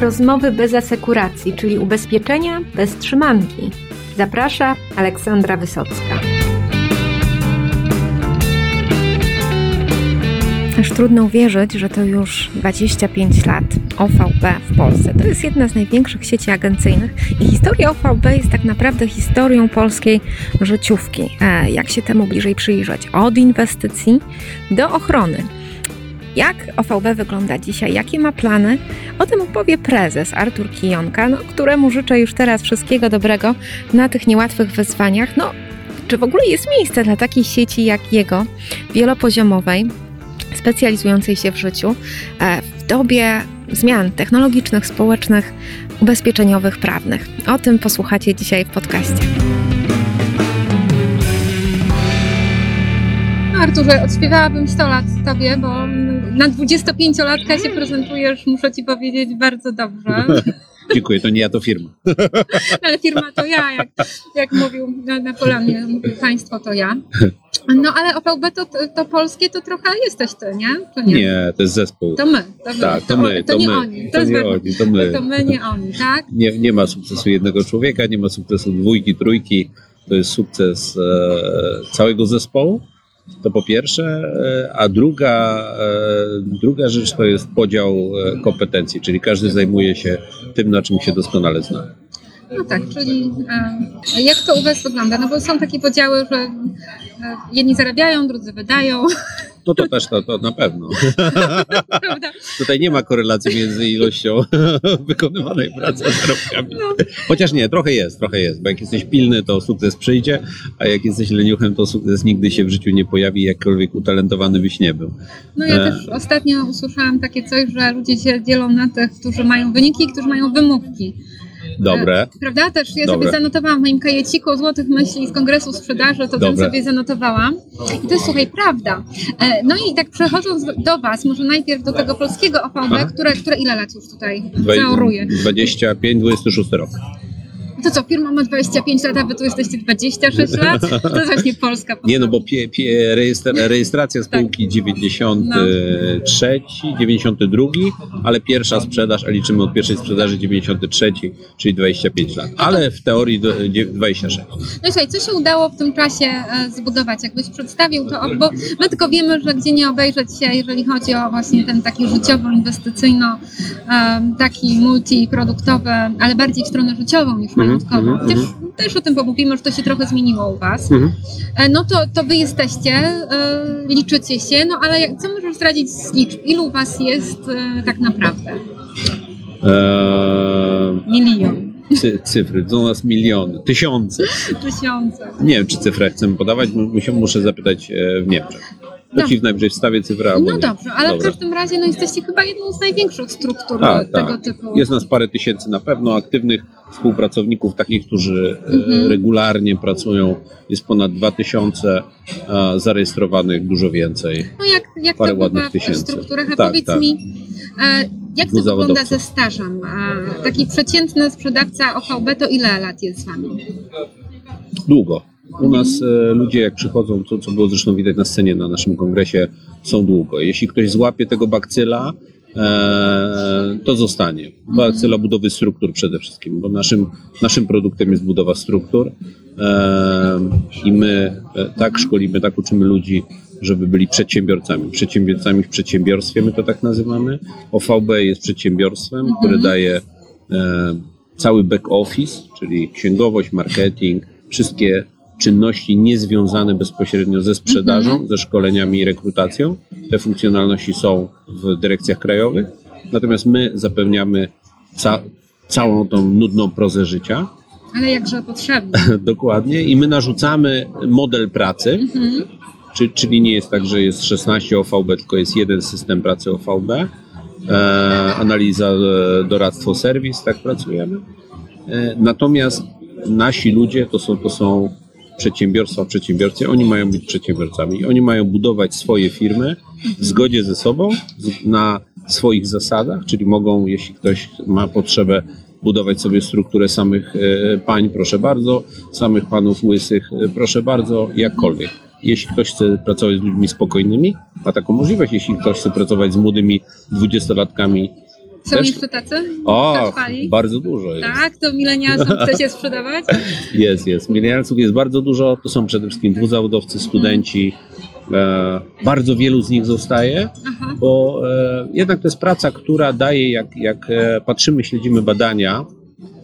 Rozmowy bez asekuracji, czyli ubezpieczenia bez trzymanki. Zaprasza Aleksandra Wysocka. Aż trudno uwierzyć, że to już 25 lat OVB w Polsce. To jest jedna z największych sieci agencyjnych i historia OVB jest tak naprawdę historią polskiej życiówki. E, jak się temu bliżej przyjrzeć? Od inwestycji do ochrony. Jak OVB wygląda dzisiaj? Jakie ma plany? O tym opowie prezes Artur Kijonka, no, któremu życzę już teraz wszystkiego dobrego na tych niełatwych wyzwaniach. No, czy w ogóle jest miejsce dla takiej sieci jak jego, wielopoziomowej, specjalizującej się w życiu, e, w dobie zmian technologicznych, społecznych, ubezpieczeniowych, prawnych? O tym posłuchacie dzisiaj w podcaście. Arturze, odśpiewałabym 100 lat Tobie, bo na 25-latka się prezentujesz, muszę Ci powiedzieć, bardzo dobrze. Dziękuję, to nie ja, to firma. Ale firma to ja, jak, jak mówił Napoleon, mówił państwo to ja. No ale OVB to, to polskie, to trochę jesteś ty, nie? To nie? nie, to jest zespół. To my. To my, tak, to, my, to, to nie my. oni. To, to nie oni, to my. To my, nie oni, tak? Nie, nie ma sukcesu jednego człowieka, nie ma sukcesu dwójki, trójki. To jest sukces e, całego zespołu to po pierwsze, e, a druga, e, druga rzecz to jest podział e, kompetencji, czyli każdy zajmuje się tym, na czym się doskonale zna. No tak, czyli jak to u Was wygląda? No bo są takie podziały, że jedni zarabiają, drudzy wydają. No to też to, to na pewno. Tutaj nie ma korelacji między ilością wykonywanej pracy a zarobkami. No. Chociaż nie, trochę jest, trochę jest, bo jak jesteś pilny, to sukces przyjdzie, a jak jesteś leniuchem, to sukces nigdy się w życiu nie pojawi, jakkolwiek utalentowany byś nie był. No ja e... też ostatnio usłyszałam takie coś, że ludzie się dzielą na tych, którzy mają wyniki i którzy mają wymówki. Dobre. E, prawda? Też ja Dobre. sobie zanotowałam w moim kajeciku złotych myśli z Kongresu Sprzedaży, to tam sobie zanotowałam. I to jest, słuchaj, prawda. E, no i tak przechodząc do Was, może najpierw do tego polskiego OVB, które, które ile lat już tutaj zaoruje? 25-26 rok. To co, firma ma 25 lat, a wy tu jesteście 26 lat? To jest właśnie Polska. Nie, no bo pie, pie, rejestracja spółki tak. 93, no. 92, ale pierwsza sprzedaż, a liczymy od pierwszej sprzedaży 93, czyli 25 lat. Ale w teorii 26. No i słuchaj, co się udało w tym czasie e, zbudować? Jakbyś przedstawił to, bo my tylko wiemy, że gdzie nie obejrzeć się, jeżeli chodzi o właśnie ten taki życiowo-inwestycyjno, taki multiproduktowy, ale bardziej w stronę życiową niż mają majątkową. Mm -hmm. też, też o tym pomówimy, że to się trochę zmieniło u Was. Mm -hmm. No to, to Wy jesteście, e, liczycie się, no ale co możesz zdradzić z liczb? Ilu Was jest e, tak naprawdę? Eee... Milion cyfry, do nas miliony, tysiące. Tysiące. Nie wiem, czy cyfrę chcemy podawać, muszę zapytać w Niemczech. No ci w najwyżej wstawię cyfrę No dobrze, ale Dobra. w każdym razie no, jesteście chyba jedną z największych struktur tak, tego tak. typu. Jest nas parę tysięcy na pewno aktywnych współpracowników, takich, którzy e, mhm. regularnie pracują. Jest ponad 2000 a zarejestrowanych, dużo więcej. No jak, jak parę to ładnych tysięcy. w strukturach? A tak, powiedz tak. mi, e, jak to wygląda ze stażem? Taki przeciętny sprzedawca OVB to ile lat jest z Wami? Długo. U nas e, ludzie jak przychodzą, to co było zresztą widać na scenie na naszym kongresie, są długo. Jeśli ktoś złapie tego bakcyla, e, to zostanie. Bakcyla budowy struktur przede wszystkim, bo naszym, naszym produktem jest budowa struktur e, i my tak szkolimy, tak uczymy ludzi, żeby byli przedsiębiorcami. Przedsiębiorcami w przedsiębiorstwie, my to tak nazywamy. OVB jest przedsiębiorstwem, które daje cały back office, czyli księgowość, marketing, wszystkie czynności niezwiązane bezpośrednio ze sprzedażą, mhm. ze szkoleniami i rekrutacją. Te funkcjonalności są w dyrekcjach krajowych, natomiast my zapewniamy ca całą tą nudną prozę życia. Ale jakże potrzebne. Dokładnie. I my narzucamy model pracy, mhm. czy, czyli nie jest tak, że jest 16 OVB, tylko jest jeden system pracy OVB. E, analiza, e, doradztwo, serwis, tak pracujemy. E, natomiast nasi ludzie to są, to są przedsiębiorstwa, przedsiębiorcy, oni mają być przedsiębiorcami. Oni mają budować swoje firmy w zgodzie ze sobą, na swoich zasadach, czyli mogą, jeśli ktoś ma potrzebę budować sobie strukturę samych e, pań, proszę bardzo, samych panów łysych, e, proszę bardzo, jakkolwiek. jeśli ktoś chce pracować z ludźmi spokojnymi, ma taką możliwość. Jeśli ktoś chce pracować z młodymi dwudziestolatkami, Są Też- jeszcze tacy? o, bardzo dużo jest. Tak, to milenialsom chcecie sprzedawać? Jest, jest. Milenialsów jest bardzo dużo. To są przede wszystkim dwuzawodowcy, studenci. E, bardzo wielu z nich zostaje, Aha. bo e, jednak to jest praca, która daje, jak, jak e, patrzymy, śledzimy badania,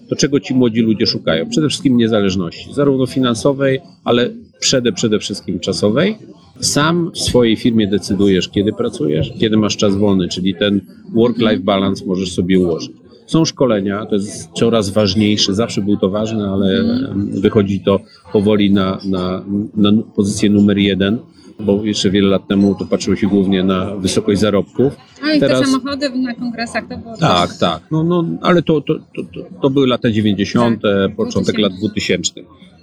to czego ci młodzi ludzie szukają? Przede wszystkim niezależności, zarówno finansowej, ale przede, przede wszystkim czasowej. Sam w swojej firmie decydujesz, kiedy pracujesz, kiedy masz czas wolny, czyli ten work-life balance możesz sobie ułożyć. Są szkolenia, to jest coraz ważniejsze, zawsze był to ważne, ale em, wychodzi to powoli na, na, na pozycję numer jeden, bo jeszcze wiele lat temu to patrzyło się głównie na wysokość zarobków. No i Teraz- te samochody na kongresach to było Tak, też- tak. No, no, ale to, to, to, to, to były lata 90., Tak, początek 2000. lat 2000.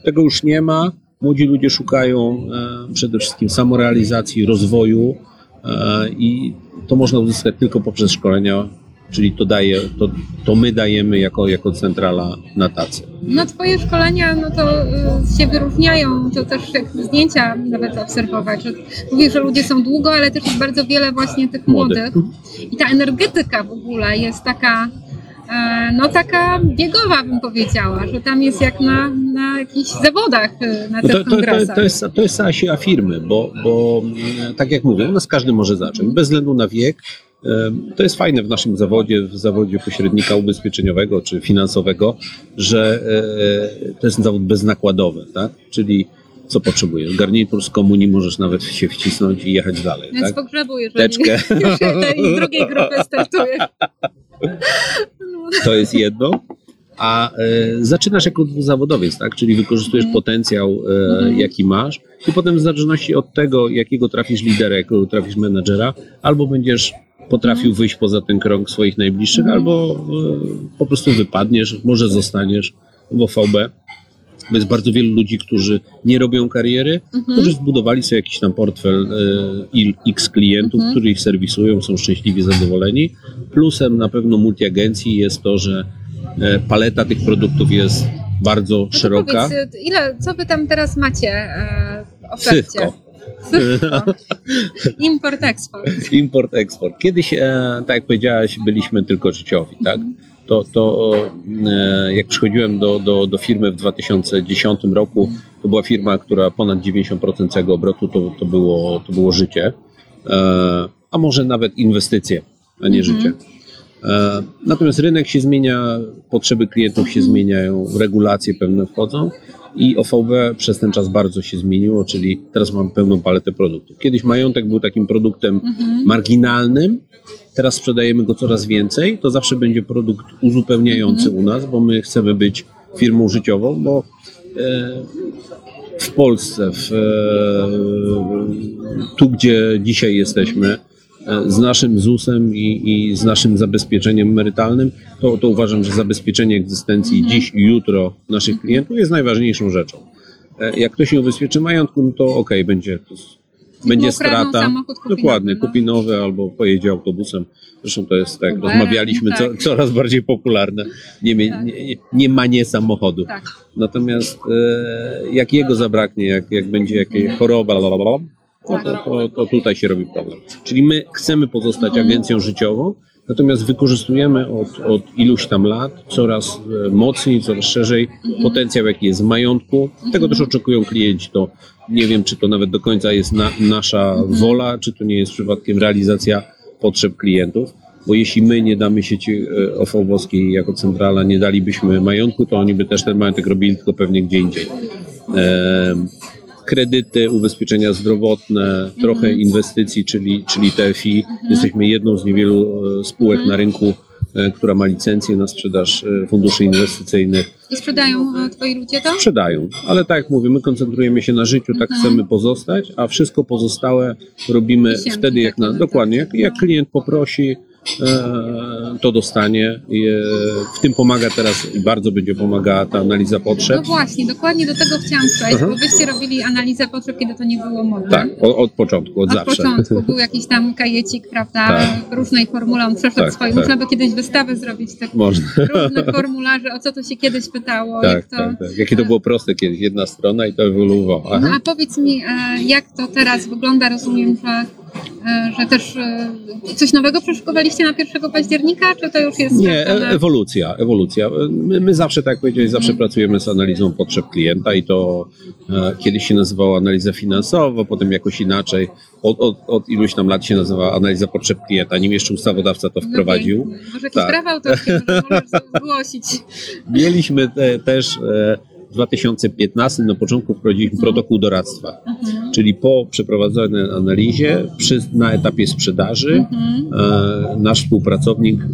Tego już nie ma. Młodzi ludzie szukają e, przede wszystkim samorealizacji, rozwoju e, i to można uzyskać tylko poprzez szkolenia, czyli to daje, to, to my dajemy jako, jako centrala na tacy. No twoje szkolenia no to y, się wyróżniają, to też jak zdjęcia nawet obserwować, mówisz, że ludzie są długo, ale też jest bardzo wiele właśnie tych Młody. młodych i ta energetyka w ogóle jest taka no taka biegowa bym powiedziała, że tam jest jak na, na jakichś zawodach y, na tych to, to, to, kongresach. to, jest, to jest siła firmy, bo, bo mm, tak jak mówię, u nas każdy może zacząć, bez względu na wiek. To jest fajne w naszym zawodzie, w zawodzie pośrednika ubezpieczeniowego czy finansowego, że e, to jest zawód beznakładowy, tak? Czyli co potrzebujesz? Garnitur z komunii możesz nawet się wcisnąć i jechać dalej, Więc tak? pogrzebu, jeżeli Teczkę. już tej drugiej grupy startuje. To jest jedno. A e, zaczynasz jako dwuzawodowiec, tak? Czyli wykorzystujesz potencjał, e, jaki masz, i potem w zależności od tego, jakiego trafisz lidera, jakiego trafisz menadżera, albo będziesz potrafił wyjść poza ten krąg swoich najbliższych, albo e, po prostu wypadniesz, może zostaniesz w OVB. Jest bardzo wielu ludzi, którzy nie robią kariery, którzy zbudowali sobie jakiś tam portfel e, il- X klientów, którzy ich serwisują, są szczęśliwi, zadowoleni. Plusem na pewno multiagencji jest to, że e, paleta tych produktów jest bardzo No szeroka. Powiedz, y, ile, co wy tam teraz macie e, w ofercie? Wszystko. Wszystko. Import, eksport. Import, eksport. Kiedyś, e, tak jak powiedziałaś, byliśmy tylko życiowi, tak? To, to e, jak przychodziłem do, do, do firmy w 2010 roku, to była firma, która ponad 90% całego obrotu to, to, było, to było życie, e, a może nawet inwestycje, a nie życie. E, Natomiast rynek się zmienia, potrzeby klientów się zmieniają, regulacje pewne wchodzą i OVB przez ten czas bardzo się zmieniło, czyli teraz mam pełną paletę produktów. Kiedyś majątek był takim produktem marginalnym, teraz sprzedajemy go coraz więcej. To zawsze będzie produkt uzupełniający u nas, bo my chcemy być firmą życiową, bo e, w Polsce, w, e, tu gdzie dzisiaj jesteśmy, e, z naszym ZUS-em i, i z naszym zabezpieczeniem emerytalnym, to, to uważam, że zabezpieczenie egzystencji dziś i jutro naszych klientów jest najważniejszą rzeczą. Jak ktoś się ubezpieczy majątku, no to okej, będzie, to, s- będzie strata. Dokładnie, no. kupi nowy albo pojedzie autobusem. Zresztą to jest, tak Uberem, rozmawialiśmy, co, tak. coraz bardziej popularne. Nie, Tak. nie, nie, nie ma nie samochodu. Tak. Natomiast e, jak jego zabraknie, jak, jak będzie jakaś choroba, lalalala, no to, to, to tutaj się robi problem. Czyli my chcemy pozostać Mhm. agencją życiową, natomiast wykorzystujemy od, od iluś tam lat coraz e, mocniej, coraz szerzej Mhm. potencjał, jaki jest w majątku. Tego też oczekują klienci. To nie wiem, czy to nawet do końca jest na, nasza Mhm. wola, czy to nie jest przypadkiem realizacja potrzeb klientów. Bo jeśli my nie damy sieci e, OVB-owskiej jako centrala, nie dalibyśmy majątku, to oni by też ten majątek robili tylko pewnie gdzie indziej. Em, kredyty, ubezpieczenia zdrowotne, trochę inwestycji, czyli, czyli TFI. Jesteśmy jedną z niewielu e, spółek na rynku, e, która ma licencję na sprzedaż e, funduszy inwestycyjnych. I sprzedają e, twoi ludzie to? Sprzedają, ale tak jak mówię, my koncentrujemy się na życiu, tak chcemy pozostać, a wszystko pozostałe robimy Wisienki wtedy, jak na, takie, dokładnie, jak, jak klient poprosi, e, to dostanie. E, W tym pomaga teraz i bardzo będzie pomagała ta analiza potrzeb. No właśnie, dokładnie do tego chciałam przejść, Mhm. bo wyście robili analizę potrzeb, kiedy to nie było modne. Tak, od, od początku, od, Od zawsze. początku był jakiś tam kajecik, prawda, Tak. różnej formule, on przeszedł Tak, swoje. tak. Można by kiedyś wystawę zrobić, tak Można. różne formularze, o co to się kiedyś pytało, Tak, jak to... tak, tak. Jakie to było proste kiedyś, jedna strona i to ewoluowało. No a powiedz mi, e, jak to teraz wygląda? Rozumiem, że, e, że też e, coś nowego przeszykowaliście na 1 października, czy to już jest Nie, e- ewolucja, ewolucja. My, my zawsze, tak jak powiedziałeś, zawsze pracujemy z analizą potrzeb klienta i to e, kiedyś się nazywało analiza finansowa, potem jakoś inaczej. Od, od, od iluś tam lat się nazywała analiza potrzeb klienta, nim jeszcze ustawodawca to No wprowadził. pięknie. Może jakieś Tak. prawa autorskie, zgłosić. Mieliśmy te, też e, w 2015 na początku wprowadziliśmy protokół doradztwa, Mhm. czyli po przeprowadzonej analizie przy, na etapie sprzedaży Mhm. e, nasz współpracownik, e,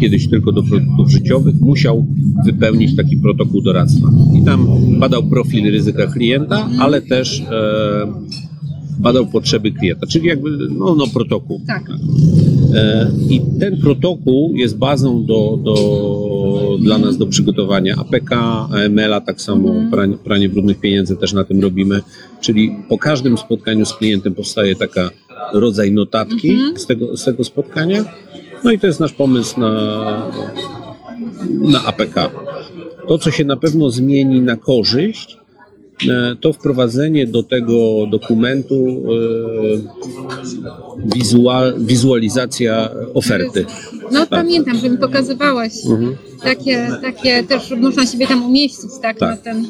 kiedyś tylko do produktów życiowych, musiał wypełnić taki protokół doradztwa. I tam badał profil ryzyka klienta, ale też e, badał potrzeby klienta, czyli jakby no, no protokół. Tak. E, I ten protokół jest bazą do, do, dla nas do przygotowania APK, AML-a, tak samo Mhm. pranie, pranie brudnych pieniędzy też na tym robimy. Czyli po każdym spotkaniu z klientem powstaje taka rodzaj notatki Mhm. z, tego, z tego spotkania. No i to jest nasz pomysł na, na APK. To, co się na pewno zmieni na korzyść, to wprowadzenie do tego dokumentu e, wizual, wizualizacja oferty. No pamiętam, że mi pokazywałeś Mhm. takie, takie też można siebie tam umieścić, tak, Tak. na ten...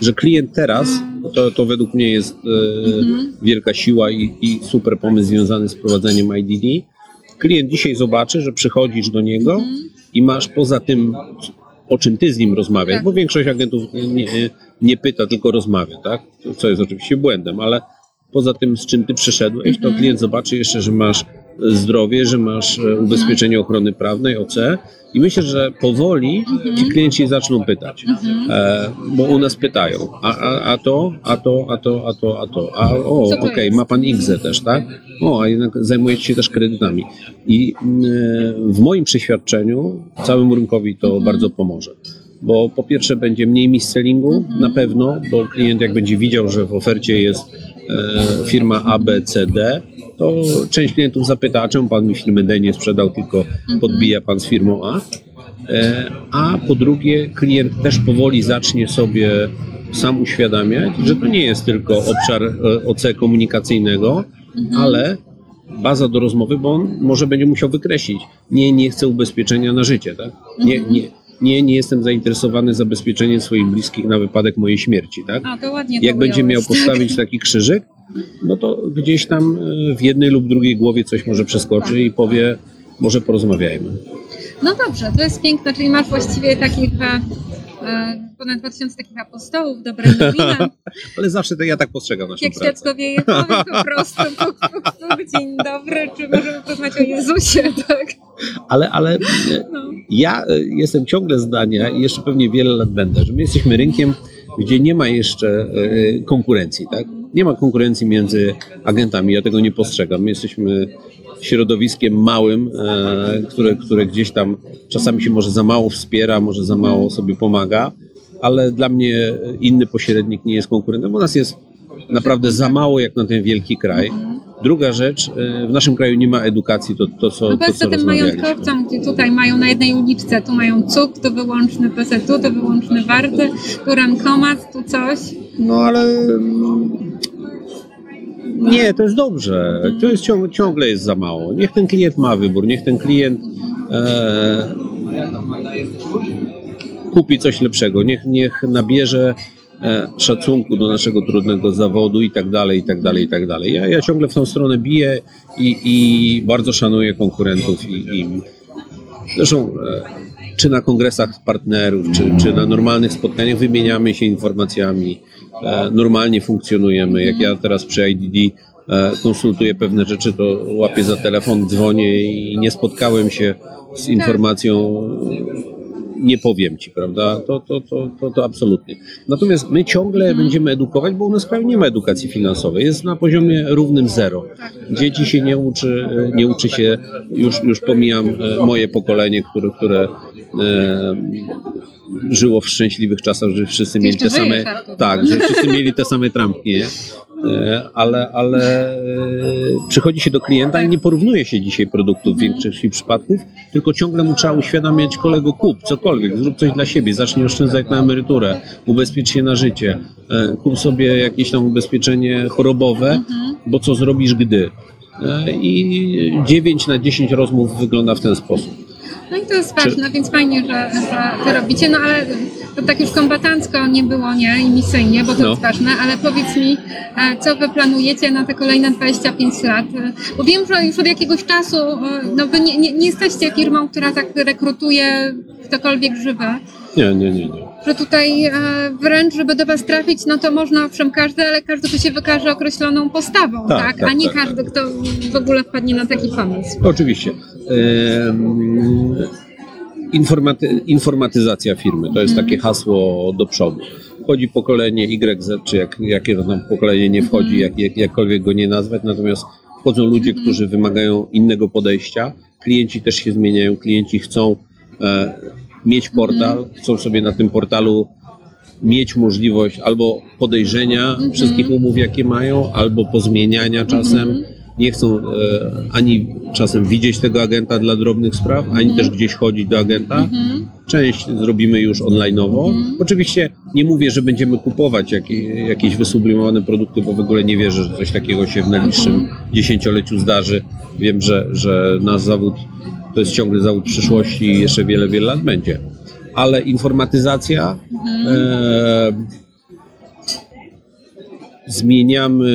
Że klient teraz, to, to według mnie jest e, Mhm. wielka siła i, i super pomysł związany z prowadzeniem IDD. Klient dzisiaj zobaczy, że przychodzisz do niego Mhm. i masz poza tym, o czym ty z nim rozmawiasz, Tak. bo większość agentów nie, nie pyta, tylko rozmawia, tak? Co jest oczywiście błędem, ale poza tym, z czym ty przyszedłeś, Mhm. to klient zobaczy jeszcze, że masz zdrowie, że masz e, ubezpieczenie ochrony prawnej, OC i myślę, że powoli Mhm. ci klienci zaczną pytać, e, bo u nas pytają, a, a, a to, a to, a to, a to, a to, a o, okej, jest? ma pan IGZE też, tak? O, a jednak zajmujecie się też kredytami. I mm, e, w moim przeświadczeniu całemu rynkowi to bardzo pomoże. Bo po pierwsze będzie mniej mis-sellingu na pewno, bo klient jak będzie widział, że w ofercie jest e, firma A, B, C, D, to część klientów zapyta, a czemu pan mi firmy D nie sprzedał, tylko podbija pan z firmą A. E, a po drugie klient też powoli zacznie sobie sam uświadamiać, że to nie jest tylko obszar e, OC komunikacyjnego, ale baza do rozmowy, bo on może będzie musiał wykreślić. Nie, nie chcę ubezpieczenia na życie, tak? Nie, nie, nie, nie jestem zainteresowany zabezpieczeniem swoich bliskich na wypadek mojej śmierci, tak? A, to ładnie to Jak będzie miał tak. postawić taki krzyżyk, no to gdzieś tam e, w jednej lub drugiej głowie coś może przeskoczy i powie, może porozmawiajmy. No dobrze, to jest piękne, czyli masz właściwie takich e, e, ponad 2000 takich apostołów, dobre nowina, Ale zawsze to ja tak postrzegam naszą jak pracę. świadko wieje powiedz po prostu, puk, puk, puk, dzień dobry, czy możemy porozmawiać o Jezusie, tak? Ale, ale e, No. ja e, jestem ciągle zdania i jeszcze pewnie wiele lat będę, że my jesteśmy rynkiem, gdzie nie ma jeszcze e, konkurencji, tak? Nie ma konkurencji między agentami, ja tego nie postrzegam. My jesteśmy środowiskiem małym, e, które, które gdzieś tam czasami się może za mało wspiera, może za mało sobie pomaga, ale dla mnie inny pośrednik nie jest konkurentem, bo nas jest naprawdę za mało jak na ten wielki kraj. Druga rzecz, e, w naszym kraju nie ma edukacji, to, to co, No to, poza co tym majątkowcom, gdzie tutaj mają na jednej uliczce, tu mają cuk, tu wyłączny PZU, tu wyłączny Warty, tu rankomat, tu coś. No ale mm, nie, to jest dobrze. To jest ciągle, ciągle jest za mało. Niech ten klient ma wybór, niech ten klient e, kupi coś lepszego, niech, niech nabierze e, szacunku do naszego trudnego zawodu i tak dalej, i tak dalej, i tak dalej. Ja, ja ciągle w tą stronę biję i, i bardzo szanuję konkurentów i, i zresztą e, czy na kongresach partnerów, czy, czy na normalnych spotkaniach wymieniamy się informacjami, normalnie funkcjonujemy. Jak ja teraz przy IDD e, konsultuję pewne rzeczy, to łapię za telefon, dzwonię i nie spotkałem się z informacją nie powiem ci, prawda? To, to, to, to, to absolutnie. Natomiast my ciągle będziemy edukować, bo u nas kraju nie ma edukacji finansowej. Jest na poziomie równym zero. Dzieci się nie uczy, nie uczy się, już, już pomijam e, moje pokolenie, które, które e, żyło w szczęśliwych czasach, że wszyscy mieli te same, tak, że wszyscy mieli te same trampki, nie? E, ale, ale e, przychodzi się do klienta i nie porównuje się dzisiaj produktów w większości przypadków, tylko ciągle mu trzeba uświadamiać kolego kup, cokolwiek, zrób coś dla siebie, zacznij oszczędzać na emeryturę, ubezpiecz się na życie, kup sobie jakieś tam ubezpieczenie chorobowe, bo co zrobisz gdy. I 9 na 10 rozmów wygląda w ten sposób. No i to jest ważne, więc fajnie, że, że to robicie, no ale to tak już kombatancko nie było, nie, i misyjnie, bo to No. jest ważne, ale powiedz mi, e, co wy planujecie na te kolejne 25 lat? Bo wiem, że już od jakiegoś czasu, e, no wy nie, nie, nie jesteście firmą, która tak rekrutuje ktokolwiek żywy, Nie, nie, nie, nie. że tutaj e, wręcz, żeby do was trafić, no to można owszem każdy, ale każdy, kto się wykaże określoną postawą, Tak, tak? tak, A nie tak, każdy, kto w ogóle wpadnie na taki pomysł. Oczywiście. Informaty, informatyzacja firmy to jest takie hasło do przodu. Wchodzi pokolenie YZ, czy jak, jakie to tam pokolenie nie wchodzi, jak, jak, jakkolwiek go nie nazwać, natomiast wchodzą ludzie, którzy wymagają innego podejścia. Klienci też się zmieniają, klienci chcą e, mieć portal, chcą sobie na tym portalu mieć możliwość albo podejrzenia wszystkich umów, jakie mają, albo pozmieniania czasem. Nie chcą e, ani czasem widzieć tego agenta dla drobnych spraw, ani też gdzieś chodzić do agenta. Część zrobimy już online'owo. Oczywiście nie mówię, że będziemy kupować jakie, jakieś wysublimowane produkty, bo w ogóle nie wierzę, że coś takiego się w najbliższym dziesięcioleciu zdarzy. Wiem, że, że nasz zawód to jest ciągle zawód przyszłości i jeszcze wiele, wiele lat będzie. Ale informatyzacja, e, zmieniamy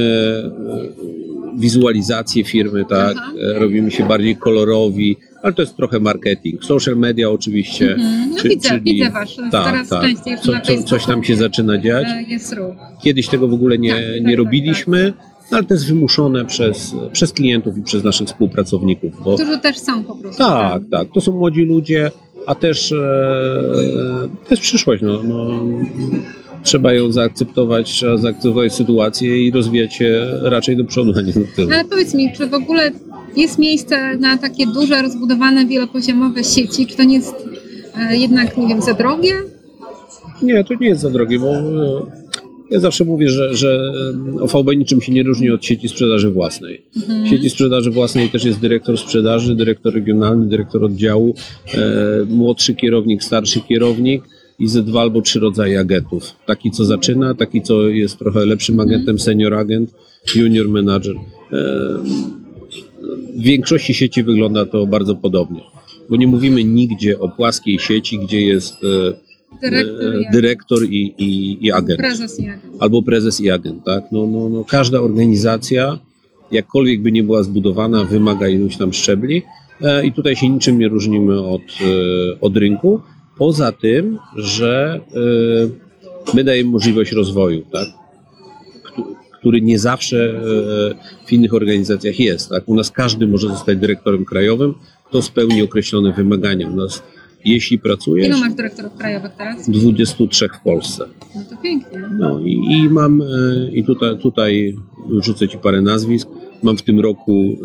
e, wizualizację firmy, tak, Aha. e, robimy się bardziej kolorowi, ale to jest trochę marketing. Social media oczywiście. No czy- widzę, czyli- widzę wasz, coraz częściej Co, na co, Facebooku. coś tam się zaczyna dziać. E, Jest ruch. Kiedyś tego w ogóle Tak, nie, tak, nie tak, robiliśmy, ale to jest wymuszone przez, przez klientów i przez naszych współpracowników. Bo, Którzy też są po prostu. tak, tak. To są młodzi ludzie, a też e, to jest przyszłość. No, no, trzeba ją zaakceptować, trzeba zaakceptować sytuację i rozwijać się raczej do przodu, a nie do tyłu. Ale powiedz mi, czy w ogóle jest miejsce na takie duże, rozbudowane, wielopoziomowe sieci? Czy to nie jest e, jednak, nie wiem, za drogie? Nie, to nie jest za drogie, bo e, ja zawsze mówię, że, że e, OVB niczym się nie różni od sieci sprzedaży własnej. W sieci sprzedaży własnej też jest dyrektor sprzedaży, dyrektor regionalny, dyrektor oddziału, e, młodszy kierownik, starszy kierownik i ze dwa albo trzy rodzaje agentów. Taki, co zaczyna, taki, co jest trochę lepszym agentem, senior agent, junior manager. W większości sieci wygląda to bardzo podobnie, bo nie mówimy nigdzie o płaskiej sieci, gdzie jest e, Dyrektor, e, dyrektor i, i, i agent. prezes jak. Albo prezes i agent, tak? No, no, no, każda organizacja, jakkolwiek by nie była zbudowana, wymaga iluś tam szczebli e, i tutaj się niczym nie różnimy od, od rynku. Poza tym, że e, my dajemy możliwość rozwoju, tak? Któ- który nie zawsze e, w innych organizacjach jest. Tak? U nas każdy może zostać dyrektorem krajowym, to spełni określone wymagania. U nas, jeśli pracujesz, Ilu masz dyrektorów krajowych teraz? 23 w Polsce. No to pięknie. No i, i mam, e, i tutaj, tutaj rzucę Ci parę nazwisk. Mam w tym roku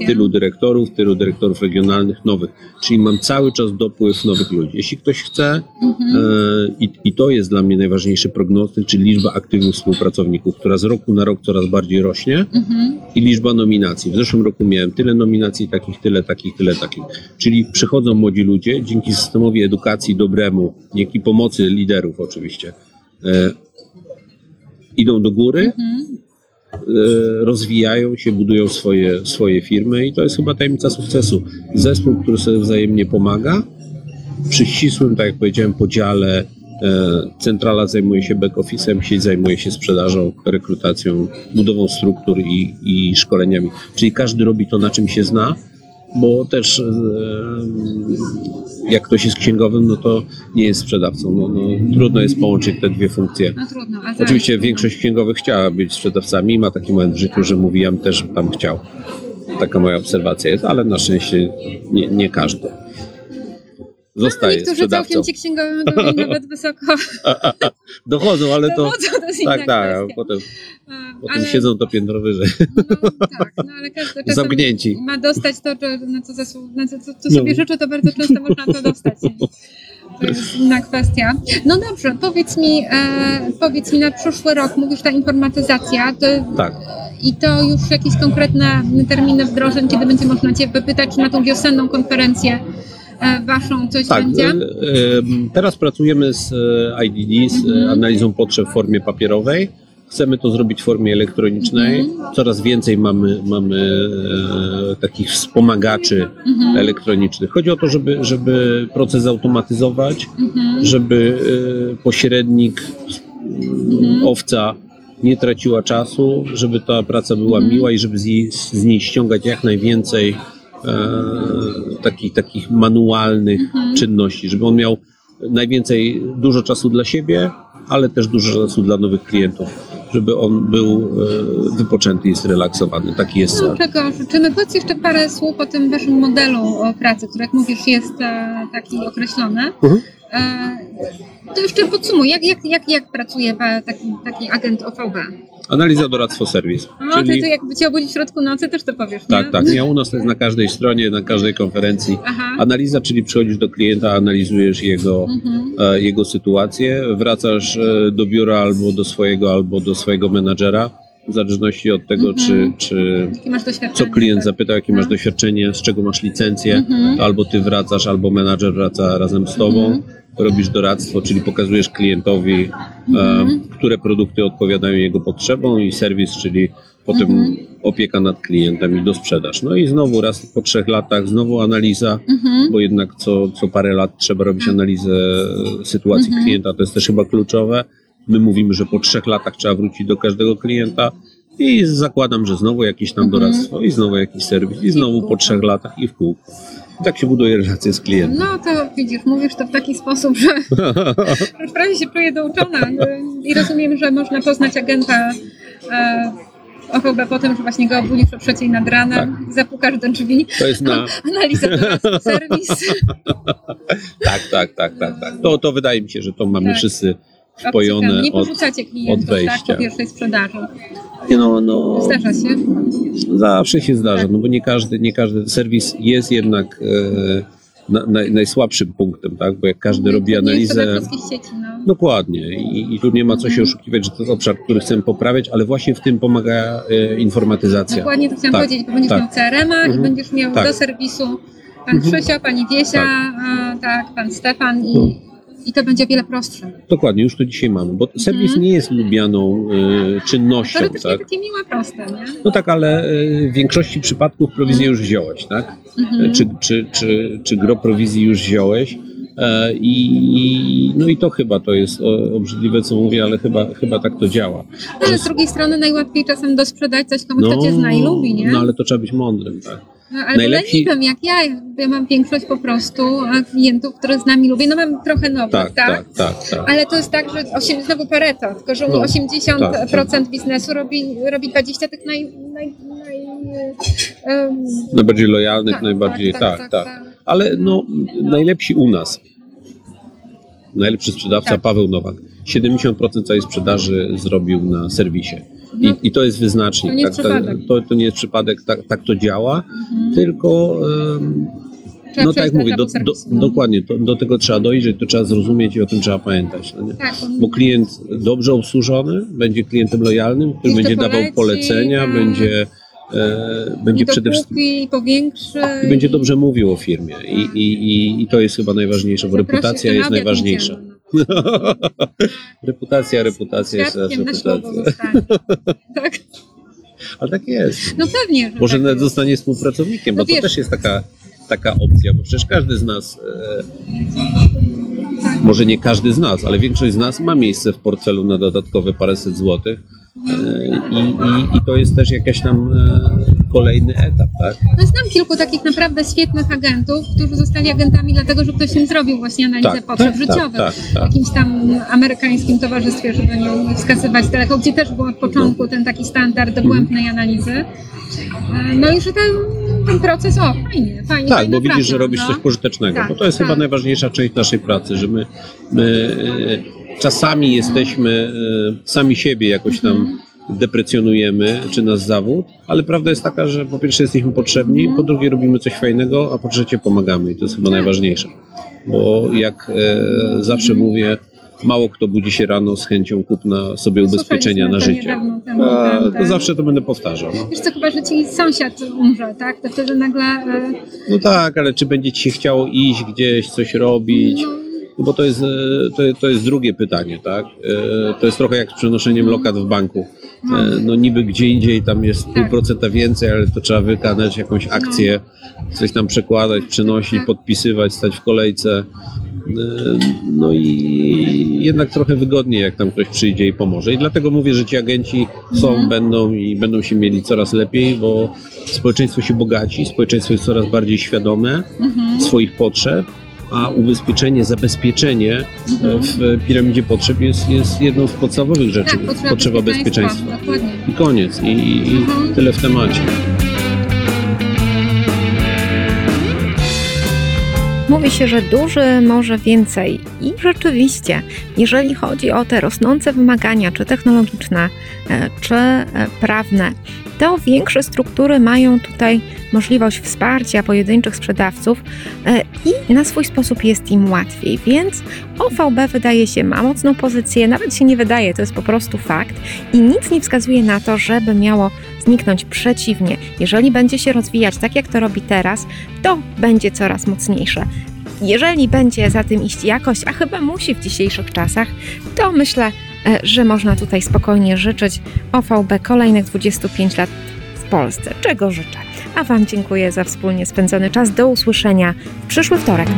e, tylu dyrektorów, tylu dyrektorów regionalnych nowych. Czyli mam cały czas dopływ nowych ludzi. Jeśli ktoś chce, Mhm. e, i, i to jest dla mnie najważniejszy prognostyk, czyli liczba aktywnych współpracowników, która z roku na rok coraz bardziej rośnie Mhm. i liczba nominacji. W zeszłym roku miałem tyle nominacji, takich, tyle, takich, tyle, takich. Czyli przychodzą młodzi ludzie dzięki systemowi edukacji dobremu, dzięki pomocy liderów oczywiście, e, idą do góry, Mhm. E, rozwijają się, budują swoje, swoje firmy i to jest chyba tajemnica sukcesu. Zespół, który sobie wzajemnie pomaga, przy ścisłym, tak jak powiedziałem, podziale e, centrala zajmuje się back-office'em, sieć zajmuje się sprzedażą, rekrutacją, budową struktur i, i szkoleniami. Czyli każdy robi to, na czym się zna, bo też e, jak ktoś jest księgowym, no to nie jest sprzedawcą. No, no, trudno jest połączyć te dwie funkcje. No trudno. A Oczywiście większość księgowych chciała być sprzedawcami i ma taki moment w życiu, że mówi, ja też tam chciał. Taka moja obserwacja jest, ale na szczęście nie, nie każdy. Zostaje Niektórzy sprzedawcą. całkiem ci księgowi nawet wysoko Dochodzą, ale to... dochodzą, to jest Tak, tak, a potem, E, potem ale- siedzą to piętro wyżej. No, tak, no ale każdy czasem Zamknięci. ma dostać to, na co, zasłu- na co, co, co No. sobie życzy, to bardzo często można to dostać. To jest inna kwestia. No dobrze, powiedz mi, e, powiedz mi na przyszły rok, mówisz ta informatyzacja, to, Tak. i to już jakieś konkretne terminy wdrożeń, kiedy będzie można Cię wypytać, na tą wiosenną konferencję Waszą coś Tak, będzie? e, e, teraz pracujemy z e, IDD, z Mhm. e, analizą potrzeb w formie papierowej. Chcemy to zrobić w formie elektronicznej. Mhm. Coraz więcej mamy, mamy e, takich wspomagaczy Mhm. elektronicznych. Chodzi o to, żeby, żeby proces zautomatyzować, Mhm. żeby e, pośrednik, Mhm. m, owca nie traciła czasu, żeby ta praca była Mhm. miła i żeby z, jej, z niej ściągać jak najwięcej e, takich, takich manualnych Mhm. czynności, żeby on miał najwięcej, dużo czasu dla siebie, ale też dużo czasu dla nowych klientów, żeby on był e, wypoczęty i zrelaksowany. Taki jest No, cel. czego życzymy? Powiedz jeszcze parę słów o tym waszym modelu e, pracy, który jak mówisz jest e, taki określony. Mhm. E, to jeszcze podsumuj, jak, jak, jak, jak pracuje taki, taki agent OVB? Analiza, doradztwo, serwis. No, Czyli, ty, ty jakby cię obudzić w środku nocy, też to powiesz, nie? tak, tak. Ja u nas to jest na każdej stronie, na każdej konferencji. Aha. Analiza, czyli przychodzisz do klienta, analizujesz jego, Mhm. e, jego sytuację, wracasz e, do biura albo do swojego, albo do swojego menadżera, w zależności od tego, Mhm. czy, czy masz co klient tak? zapytał, jakie masz No. doświadczenie, z czego masz licencję, Mhm. albo ty wracasz, albo menadżer wraca razem z tobą, Mhm. robisz doradztwo, czyli pokazujesz klientowi, Mhm. e, które produkty odpowiadają jego potrzebom i serwis, czyli potem Mhm. opieka nad klientem i dosprzedaż. No i znowu raz po trzech latach, znowu analiza, Mhm. bo jednak co, co parę lat trzeba robić analizę sytuacji Mhm. klienta, to jest też chyba kluczowe. My mówimy, że po trzech latach trzeba wrócić do każdego klienta i zakładam, że znowu jakieś tam Mhm. doradztwo i znowu jakiś serwis i znowu po trzech latach i w kółko. I tak się buduje relacja z klientem. No to widzisz, mówisz to w taki sposób, że prawie się czuję douczona i rozumiem, że można poznać agenta e, po tym, że właśnie go obudzisz o trzeciej nad ranem, zapukasz do drzwi, To jest na... analiza serwis. Tak, tak, tak, tak, tak. To, to wydaje mi się, że to mamy Tak. wszyscy. Wpojone Nie od... porzucacie klientów od wejścia. tak, po pierwszej sprzedaży. Nie no, no, Zdarza się. Zawsze się zdarza, Tak. no bo nie każdy, nie każdy serwis jest jednak e, na, naj, najsłabszym punktem, tak? Bo jak każdy robi Nie jest to analizę. sieci, no. Dokładnie. I, I tu nie ma co się Mhm. oszukiwać, że to jest obszar, który chcemy poprawiać, ale właśnie w tym pomaga e, informatyzacja. Dokładnie to chciałam Tak, powiedzieć, bo będziesz tak. miał CRM-a i Mhm. będziesz miał Tak. do serwisu pan Mhm. Krzysio, pani Wiesia, Tak. a, tak, pan Stefan i, No. I to będzie wiele prostsze. Dokładnie, już to dzisiaj mamy, bo serwis Mhm. nie jest lubianą e, czynnością, Teoretycznie tak? takie miłe, proste, nie? No tak, ale e, w większości przypadków prowizję już wziąłeś, tak? Mhm. czy, czy, czy, czy gro prowizji już wziąłeś. E, I, no i to chyba to jest obrzydliwe, co mówię, ale chyba, chyba tak to działa. No, ale z drugiej strony najłatwiej czasem dosprzedać coś komuś, kto cię zna i lubi, nie? no ale to trzeba być mądrym, tak? No, albo najlepsi- leniwym, jak ja. Ja mam większość po prostu klientów, które z nami lubię. No mam trochę nowych, Tak, tak? tak, tak, tak. Ale to jest tak, że osiem, znowu Pareto, tylko że No, 80% biznesu robi, robi 20 tych naj... naj, naj em, Najbardziej lojalnych, tak, najbardziej, tak, tak, tak, tak. tak. Ale no, najlepsi u nas. Najlepszy sprzedawca Tak. Paweł Nowak. 70% całej sprzedaży zrobił na serwisie. I, No. I to jest wyznacznik. To nie jest tak, przypadek. to, to nie jest przypadek, tak, tak to działa, Mhm. tylko Trzeba no tak jak mówię, do, do, dokładnie, to, do tego trzeba dojrzeć, to trzeba zrozumieć i o tym trzeba pamiętać. No? Tak, Bo klient dobrze obsłużony będzie klientem lojalnym, który będzie dawał poleci, polecenia, tak. będzie, e, będzie przede wszystkim i powiększy. i będzie dobrze mówił o firmie. I, i, i, i to jest chyba najważniejsze, bo Zaprosić reputacja jest najważniejsza. reputacja, reputacja reputacja. Tak, Ale tak jest. no pewnie, że Może tak nawet jest. zostanie współpracownikiem, No bo to wiesz- też jest taka, taka opcja, bo przecież każdy z nas, e, może nie każdy z nas, ale większość z nas ma miejsce w portfelu na dodatkowe paręset złotych, I, i, I to jest też jakiś tam e, kolejny etap, tak? No znam kilku takich naprawdę świetnych agentów, którzy zostali agentami dlatego, że ktoś im zrobił właśnie analizę potrzeb życiowych. tak, w tak. jakimś tam amerykańskim towarzystwie, żeby nie wskazywać daleko, gdzie też był od początku ten taki standard dogłębnej analizy. E, No i że ten, ten proces, o fajnie, fajnie. Tak, bo widzisz, praca, że robisz no. coś pożytecznego. Tak, bo to jest tak. chyba najważniejsza część naszej pracy, że my, my e, czasami jesteśmy e, sami siebie jakoś tam deprecjonujemy, czy nasz zawód, ale prawda jest taka, że po pierwsze jesteśmy potrzebni, po drugie robimy coś fajnego, a po trzecie pomagamy i to jest chyba Tak. najważniejsze. Bo jak e, zawsze mówię, mało kto budzi się rano z chęcią kupna sobie ubezpieczenia na życie. temu, A, ten, to ten. zawsze to będę powtarzał. No. Wiesz co, chyba, że ci sąsiad umrze, tak? To wtedy nagle... e, no tak, ale czy będzie ci się chciało iść gdzieś, coś robić? No, No bo to jest, e, to, to jest drugie pytanie, tak? E, To jest trochę jak z przenoszeniem lokat w banku. E, No niby gdzie indziej tam jest pół Tak. procenta więcej, ale to trzeba wykonać jakąś akcję, coś tam przekładać, przenosić, Tak. podpisywać, stać w kolejce. No i jednak trochę wygodniej, jak tam ktoś przyjdzie i pomoże. I dlatego mówię, że ci agenci są, Mhm. będą i będą się mieli coraz lepiej, bo społeczeństwo się bogaci, społeczeństwo jest coraz bardziej świadome mhm. swoich potrzeb, a ubezpieczenie, zabezpieczenie e, w piramidzie potrzeb jest, jest jedną z podstawowych rzeczy. Tak, potrzeba, bezpieczeństwa. Dokładnie. I koniec. I, i, i Mhm. tyle w temacie. Mówi się, że duży może więcej. I rzeczywiście, jeżeli chodzi o te rosnące wymagania, czy technologiczne, e, czy e, prawne, to większe struktury mają tutaj możliwość wsparcia pojedynczych sprzedawców e, i na swój sposób jest im łatwiej. Więc OVB wydaje się ma mocną pozycję, nawet się nie wydaje, to jest po prostu fakt i nic nie wskazuje na to, żeby miało zniknąć. Przeciwnie, jeżeli będzie się rozwijać tak, jak to robi teraz, to będzie coraz mocniejsze. Jeżeli będzie za tym iść jakość, a chyba musi w dzisiejszych czasach, to myślę, e, że można tutaj spokojnie życzyć OVB kolejnych 25 lat w Polsce, czego życzę. A Wam dziękuję za wspólnie spędzony czas. Do usłyszenia w przyszły wtorek.